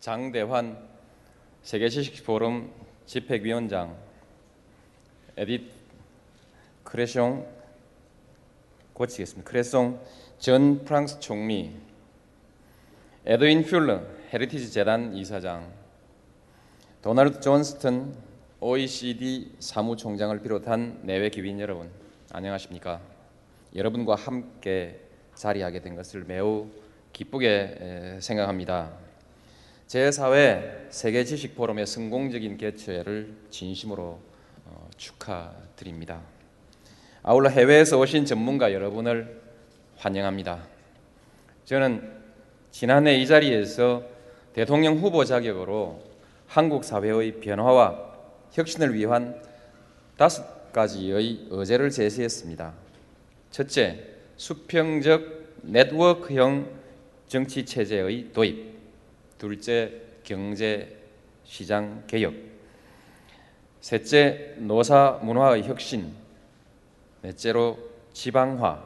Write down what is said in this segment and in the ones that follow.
장대환 세계지식포럼 집행위원장 에딧 크레숑 고치겠습니다. 크레송 전 프랑스 총리 에드윈 퓰너 헤리티지 재단 이사장 도널드 존스턴 OECD 사무총장을 비롯한 내외 기빈 여러분 안녕하십니까? 여러분과 함께 자리하게 된 것을 매우 기쁘게 생각합니다. 제4회 세계 지식 포럼의 성공적인 개최를 진심으로 어, 축하드립니다. 아울러 해외에서 오신 전문가 여러분을 환영합니다. 저는 지난해 이 자리에서 대통령 후보 자격으로 한국 사회의 변화와 혁신을 위한 다섯 가지의 의제를 제시했습니다. 첫째, 수평적 네트워크형 정치 체제의 도입. 둘째, 경제 시장 개혁. 셋째, 노사 문화의 혁신. 넷째로 지방화.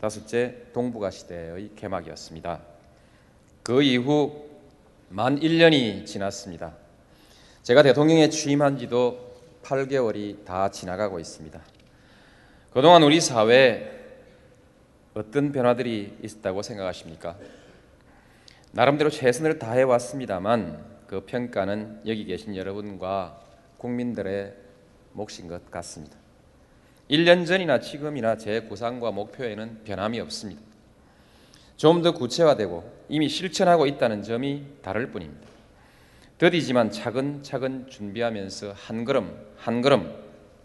다섯째, 동북아 시대의 개막이었습니다. 그 이후 만 1년이 지났습니다. 제가 대통령에 취임한 지도 8개월이 다 지나가고 있습니다. 그동안 우리 사회에 어떤 변화들이 있었다고 생각하십니까? 나름대로 최선을 다해 왔습니다만 그 평가는 여기 계신 여러분과 국민들의 몫인 것 같습니다. 1년 전이나 지금이나 제 구상과 목표에는 변함이 없습니다. 좀 더 구체화되고 이미 실천하고 있다는 점이 다를 뿐입니다. 더디지만 차근차근 준비하면서 한 걸음 한 걸음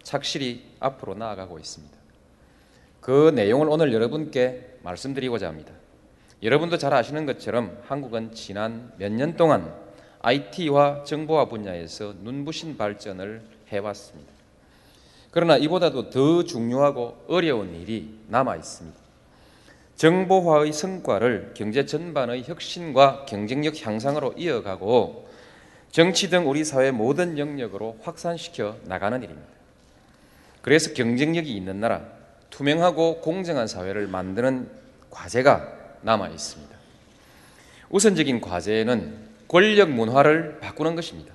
착실히 앞으로 나아가고 있습니다. 그 내용을 오늘 여러분께 말씀드리고자 합니다. 여러분도 잘 아시는 것처럼 한국은 지난 몇 년 동안 IT와 정보화 분야에서 눈부신 발전을 해왔습니다. 그러나 이보다도 더 중요하고 어려운 일이 남아 있습니다. 정보화의 성과를 경제 전반의 혁신과 경쟁력 향상으로 이어가고 정치 등 우리 사회 모든 영역으로 확산시켜 나가는 일입니다. 그래서 경쟁력이 있는 나라, 투명하고 공정한 사회를 만드는 과제가 남아 있습니다. 우선적인 과제는 권력 문화를 바꾸는 것입니다.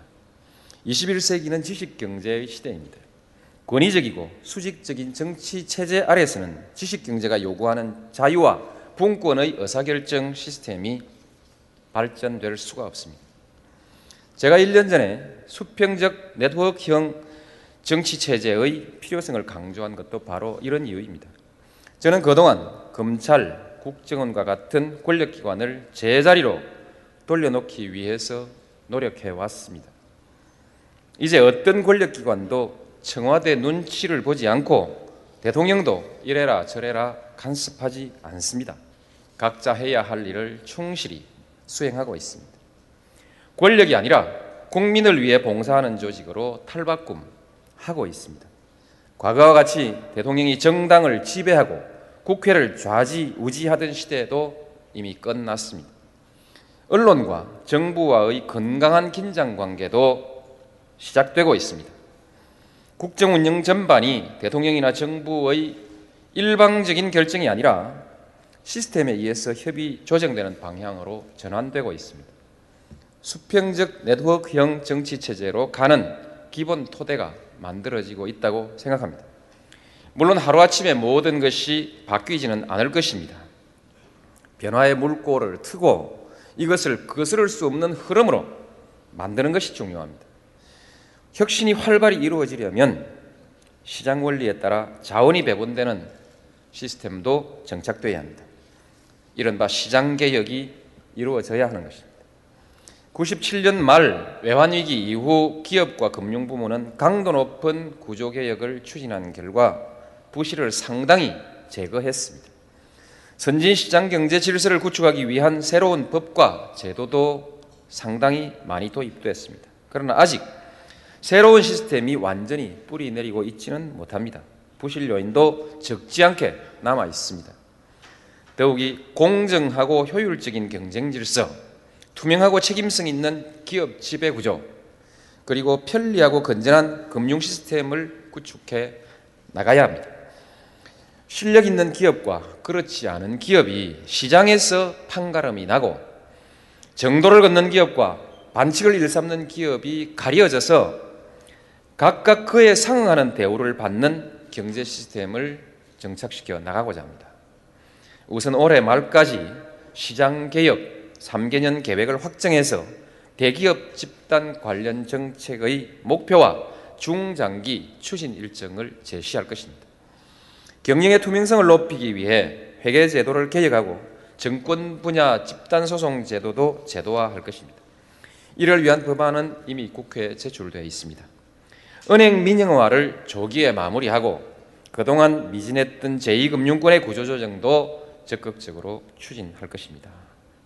21세기는 지식 경제의 시대입니다. 권위적이고 수직적인 정치 체제 아래서는 지식 경제가 요구하는 자유와 분권의 의사결정 시스템이 발전될 수가 없습니다. 제가 1년 전에 수평적 네트워크형 정치 체제의 필요성을 강조한 것도 바로 이런 이유입니다. 저는 그동안 검찰, 국정원과 같은 권력기관을 제자리로 돌려놓기 위해서 노력해 왔습니다. 이제 어떤 권력기관도 청와대 눈치를 보지 않고 대통령도 이래라 저래라 간섭하지 않습니다. 각자 해야 할 일을 충실히 수행하고 있습니다. 권력이 아니라 국민을 위해 봉사하는 조직으로 탈바꿈하고 있습니다. 과거와 같이 대통령이 정당을 지배하고 국회를 좌지우지하던 시대도 이미 끝났습니다. 언론과 정부와의 건강한 긴장 관계도 시작되고 있습니다. 국정 운영 전반이 대통령이나 정부의 일방적인 결정이 아니라 시스템에 의해서 협의 조정되는 방향으로 전환되고 있습니다. 수평적 네트워크형 정치 체제로 가는 기본 토대가 만들어지고 있다고 생각합니다. 물론 하루아침에 모든 것이 바뀌지는 않을 것입니다. 변화의 물꼬를 트고 이것을 거스를 수 없는 흐름으로 만드는 것이 중요합니다. 혁신이 활발히 이루어지려면 시장 원리에 따라 자원이 배분되는 시스템도 정착되어야 합니다. 이른바 시장 개혁이 이루어져야 하는 것입니다. 97년 말 외환위기 이후 기업과 금융부문은 강도 높은 구조개혁을 추진한 결과 부실을 상당히 제거했습니다. 선진 시장 경제 질서를 구축하기 위한 새로운 법과 제도도 상당히 많이 도입됐습니다. 그러나 아직 새로운 시스템이 완전히 뿌리 내리고 있지는 못합니다. 부실 요인도 적지 않게 남아 있습니다. 더욱이 공정하고 효율적인 경쟁 질서, 투명하고 책임성 있는 기업 지배 구조, 그리고 편리하고 건전한 금융 시스템을 구축해 나가야 합니다. 실력 있는 기업과 그렇지 않은 기업이 시장에서 판가름이 나고 정도를 걷는 기업과 반칙을 일삼는 기업이 가려져서 각각 그에 상응하는 대우를 받는 경제 시스템을 정착시켜 나가고자 합니다. 우선 올해 말까지 시장 개혁 3개년 계획을 확정해서 대기업 집단 관련 정책의 목표와 중장기 추진 일정을 제시할 것입니다. 경영의 투명성을 높이기 위해 회계 제도를 개혁하고 정권 분야 집단 소송 제도도 제도화할 것입니다. 이를 위한 법안은 이미 국회에 제출되어 있습니다. 은행 민영화를 조기에 마무리하고 그동안 미진했던 제2금융권의 구조조정도 적극적으로 추진할 것입니다.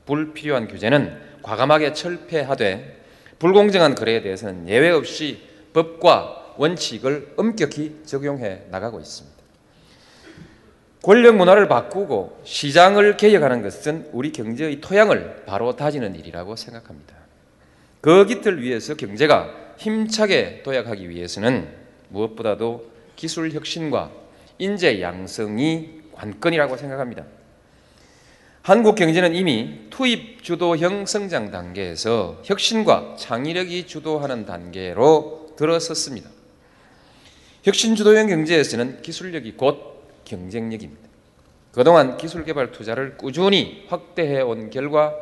불필요한 규제는 과감하게 철폐하되 불공정한 거래에 대해서는 예외 없이 법과 원칙을 엄격히 적용해 나가고 있습니다. 권력 문화를 바꾸고 시장을 개혁하는 것은 우리 경제의 토양을 바로 다지는 일이라고 생각합니다. 그 깃을 위해서 경제가 힘차게 도약하기 위해서는 무엇보다도 기술 혁신과 인재 양성이 관건이라고 생각합니다. 한국 경제는 이미 투입 주도형 성장 단계에서 혁신과 창의력이 주도하는 단계로 들어섰습니다. 혁신 주도형 경제에서는 기술력이 곧 경쟁력입니다. 그동안 기술개발 투자를 꾸준히 확대해 온 결과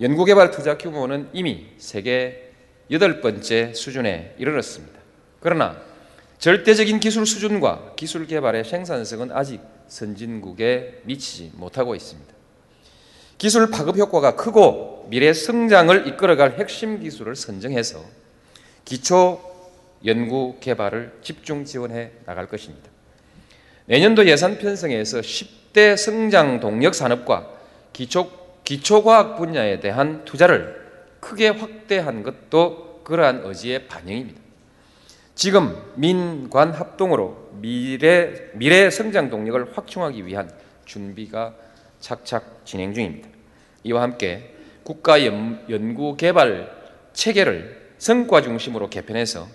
연구개발 투자 규모는 이미 세계 여덟 번째 수준에 이르렀습니다. 그러나 절대적인 기술 수준과 기술 개발의 생산성은 아직 선진국에 미치지 못하고 있습니다. 기술 파급 효과가 크고 미래 성장을 이끌어갈 핵심 기술을 선정해서 기초 연구 개발을 집중 지원해 나갈 것입니다. 내년도 예산 편성에서 10대 성장 동력 산업과 기초, 기초과학 분야에 대한 투자를 크게 확대한 것도 그러한 의지의 반영입니다. 지금 민관 합동으로 미래, 미래 성장 동력을 확충하기 위한 준비가 착착 진행 중입니다. 이와 함께 국가 연구 개발 체계를 성과 중심으로 개편해서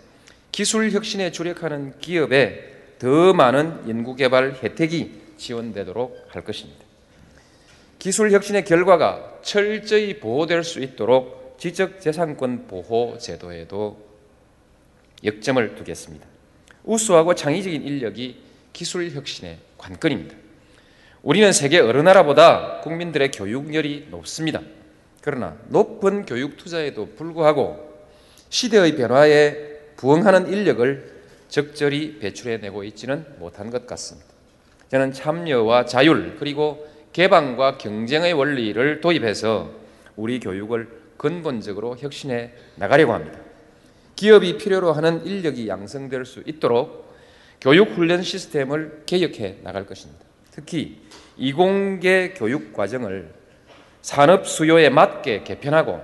기술 혁신에 주력하는 기업에 더 많은 연구개발 혜택이 지원되도록 할 것입니다. 기술 혁신의 결과가 철저히 보호될 수 있도록 지적재산권 보호 제도에도 역점을 두겠습니다. 우수하고 창의적인 인력이 기술 혁신의 관건입니다. 우리는 세계 어느 나라보다 국민들의 교육열이 높습니다. 그러나 높은 교육 투자에도 불구하고 시대의 변화에 부응하는 인력을 적절히 배출해내고 있지는 못한 것 같습니다. 저는 참여와 자율 그리고 개방과 경쟁의 원리를 도입해서 우리 교육을 근본적으로 혁신해 나가려고 합니다. 기업이 필요로 하는 인력이 양성될 수 있도록 교육 훈련 시스템을 개혁해 나갈 것입니다. 특히 이공계 교육 과정을 산업 수요에 맞게 개편하고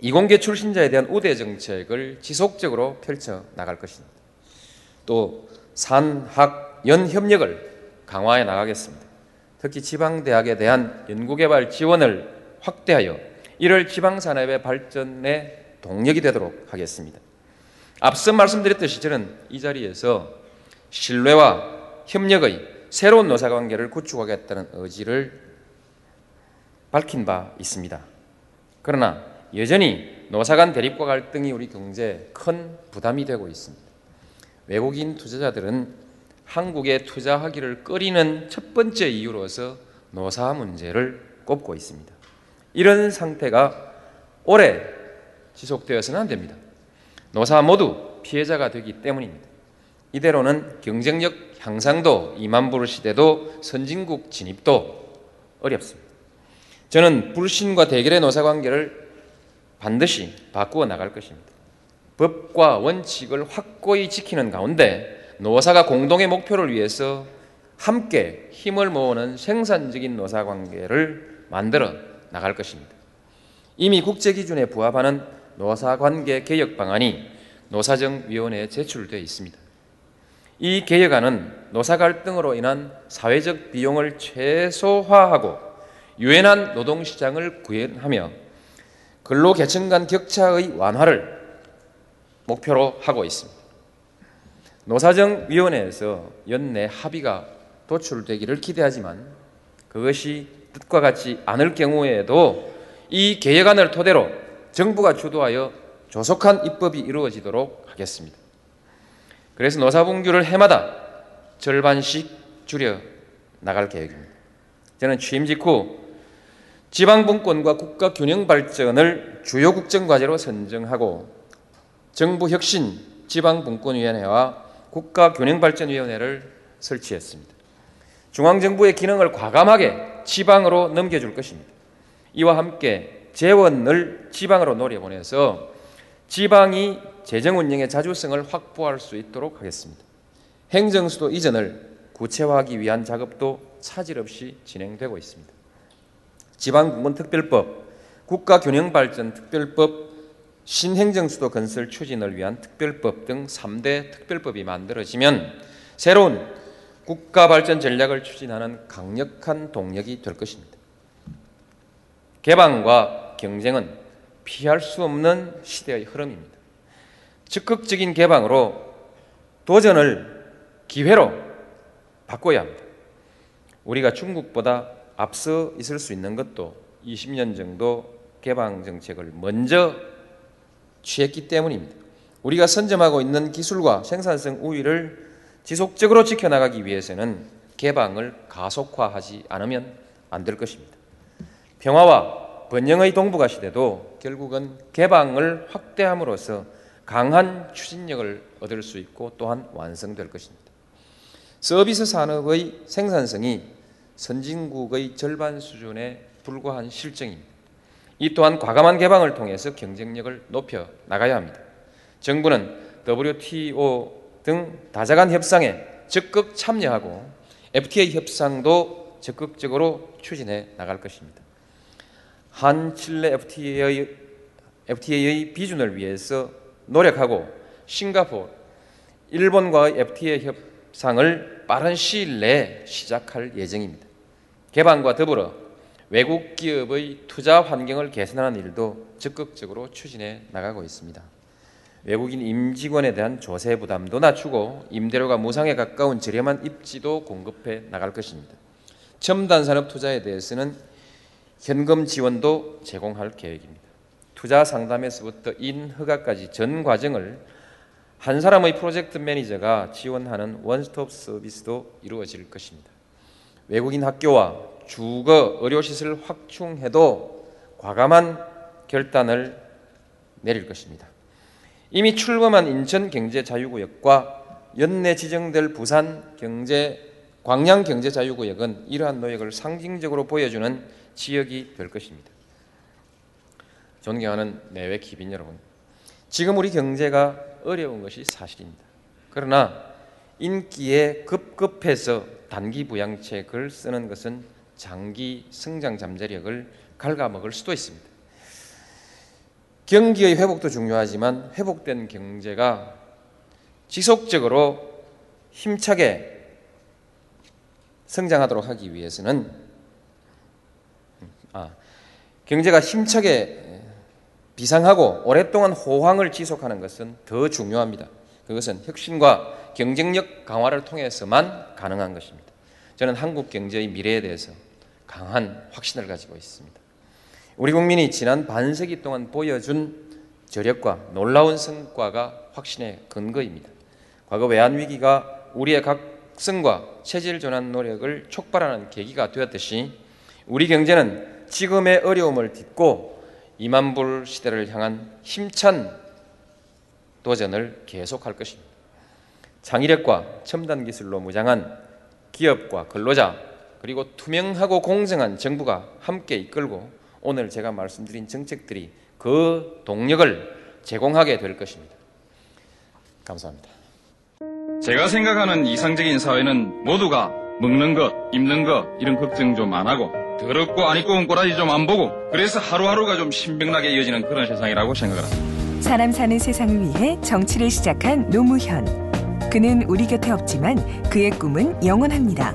이공계 출신자에 대한 우대 정책을 지속적으로 펼쳐 나갈 것입니다. 또 산학 연협력을 강화해 나가겠습니다. 특히 지방 대학에 대한 연구 개발 지원을 확대하여 이를 지방 산업의 발전에 동력이 되도록 하겠습니다. 앞서 말씀드렸듯이 저는 이 자리에서 신뢰와 협력의 새로운 노사관계를 구축하겠다는 의지를 밝힌 바 있습니다. 그러나 여전히 노사 간 대립과 갈등이 우리 경제에 큰 부담이 되고 있습니다. 외국인 투자자들은 한국에 투자하기를 꺼리는 첫 번째 이유로서 노사 문제를 꼽고 있습니다. 이런 상태가 오래 지속되어서는 안 됩니다. 노사 모두 피해자가 되기 때문입니다. 이대로는 경쟁력 향상도 이만부를 시대도 선진국 진입도 어렵습니다. 저는 불신과 대결의 노사 관계를 반드시 바꾸어 나갈 것입니다. 법과 원칙을 확고히 지키는 가운데 노사가 공동의 목표를 위해서 함께 힘을 모으는 생산적인 노사 관계를 만들어 나갈 것입니다. 이미 국제 기준에 부합하는 노사 관계 개혁 방안이 노사정위원회에 제출되어 있습니다. 이 개혁안은 노사 갈등으로 인한 사회적 비용을 최소화하고 유연한 노동시장을 구현하며 근로계층 간 격차의 완화를 목표로 하고 있습니다. 노사정위원회에서 연내 합의가 도출되기를 기대하지만 그것이 뜻과 같지 않을 경우에도 이 개혁안을 토대로 정부가 주도하여 조속한 입법이 이루어지도록 하겠습니다. 그래서 노사분규를 해마다 절반씩 줄여 나갈 계획입니다. 저는 취임 직후 지방분권과 국가 균형 발전을 주요 국정 과제로 선정하고 정부 혁신 지방분권위원회와 국가균형발전위원회를 설치했습니다. 중앙정부의 기능을 과감하게 지방으로 넘겨줄 것입니다. 이와 함께 재원을 지방으로 노려보내서 지방이 재정 운영의 자주성을 확보할 수 있도록 하겠습니다. 행정수도 이전을 구체화하기 위한 작업도 차질 없이 진행되고 있습니다. 지방군권특별법, 국가균형발전특별법, 신행정 수도 건설 추진을 위한 특별법 등 3대 특별법이 만들어지면 새로운 국가 발전 전략을 추진하는 강력한 동력이 될 것입니다. 개방과 경쟁은 피할 수 없는 시대의 흐름입니다. 적극적인 개방으로 도전을 기회로 바꿔야 합니다. 우리가 중국보다 앞서 있을 수 있는 것도 20년 정도 개방 정책을 먼저 취했기 때문입니다. 우리가 선점하고 있는 기술과 생산성 우위를 지속적으로 지켜나가기 위해서는 개방을 가속화하지 않으면 안 될 것입니다. 평화와 번영의 동북아 시대도 결국은 개방을 확대함으로써 강한 추진력을 얻을 수 있고 또한 완성될 것입니다. 서비스 산업의 생산성이 선진국의 절반 수준에 불과한 실정입니다. 이 또한 과감한 개방을 통해서 경쟁력을 높여 나가야 합니다. 정부는 WTO 등 다자간 협상에 적극 참여하고 FTA 협상도 적극적으로 추진해 나갈 것입니다. 한 칠레 FTA의, FTA의 비준을 위해서 노력하고 싱가포르, 일본과의 FTA 협상을 빠른 시일 내에 시작할 예정입니다. 개방과 더불어 외국 기업의 투자 환경을 개선하는 일도 적극적으로 추진해 나가고 있습니다. 외국인 임직원에 대한 조세 부담도 낮추고 임대료가 무상에 가까운 저렴한 입지도 공급해 나갈 것입니다. 첨단 산업 투자에 대해서는 현금 지원도 제공할 계획입니다. 투자 상담에서부터 인 허가까지 전 과정을 한 사람의 프로젝트 매니저가 지원하는 원스톱 서비스도 이루어질 것입니다. 외국인 학교와 주거 의료시설 확충해도 과감한 결단을 내릴 것입니다. 이미 출범한 인천 경제 자유구역과 연내 지정될 부산 경제 광양 경제 자유구역은 이러한 노력을 상징적으로 보여주는 지역이 될 것입니다. 존경하는 내외 기빈 여러분, 지금 우리 경제가 어려운 것이 사실입니다. 그러나 인기에 급급해서 단기 부양책을 쓰는 것은 장기 성장 잠재력을 갉아먹을 수도 있습니다. 경기의 회복도 중요하지만 회복된 경제가 지속적으로 힘차게 성장하도록 하기 위해서는 아, 경제가 힘차게 비상하고 오랫동안 호황을 지속하는 것은 더 중요합니다. 그것은 혁신과 경쟁력 강화를 통해서만 가능한 것입니다. 저는 한국 경제의 미래에 대해서 강한 확신을 가지고 있습니다. 우리 국민이 지난 반세기 동안 보여준 저력과 놀라운 성과가 확신의 근거입니다. 과거 외환 위기가 우리의 각성과 체질 전환 노력을 촉발하는 계기가 되었듯이 우리 경제는 지금의 어려움을 딛고 2만 불 시대를 향한 힘찬 도전을 계속할 것입니다. 창의력과 첨단 기술로 무장한 기업과 근로자 그리고 투명하고 공정한 정부가 함께 이끌고 오늘 제가 말씀드린 정책들이 그 동력을 제공하게 될 것입니다. 감사합니다. 제가 생각하는 이상적인 사회는 모두가 먹는 것, 입는 것 이런 걱정 좀 안 하고 더럽고 안 입고 온 꼬라지 좀 안 보고 그래서 하루하루가 좀 신명나게 이어지는 그런 세상이라고 생각을 합니다. 사람 사는 세상을 위해 정치를 시작한 노무현. 그는 우리 곁에 없지만 그의 꿈은 영원합니다.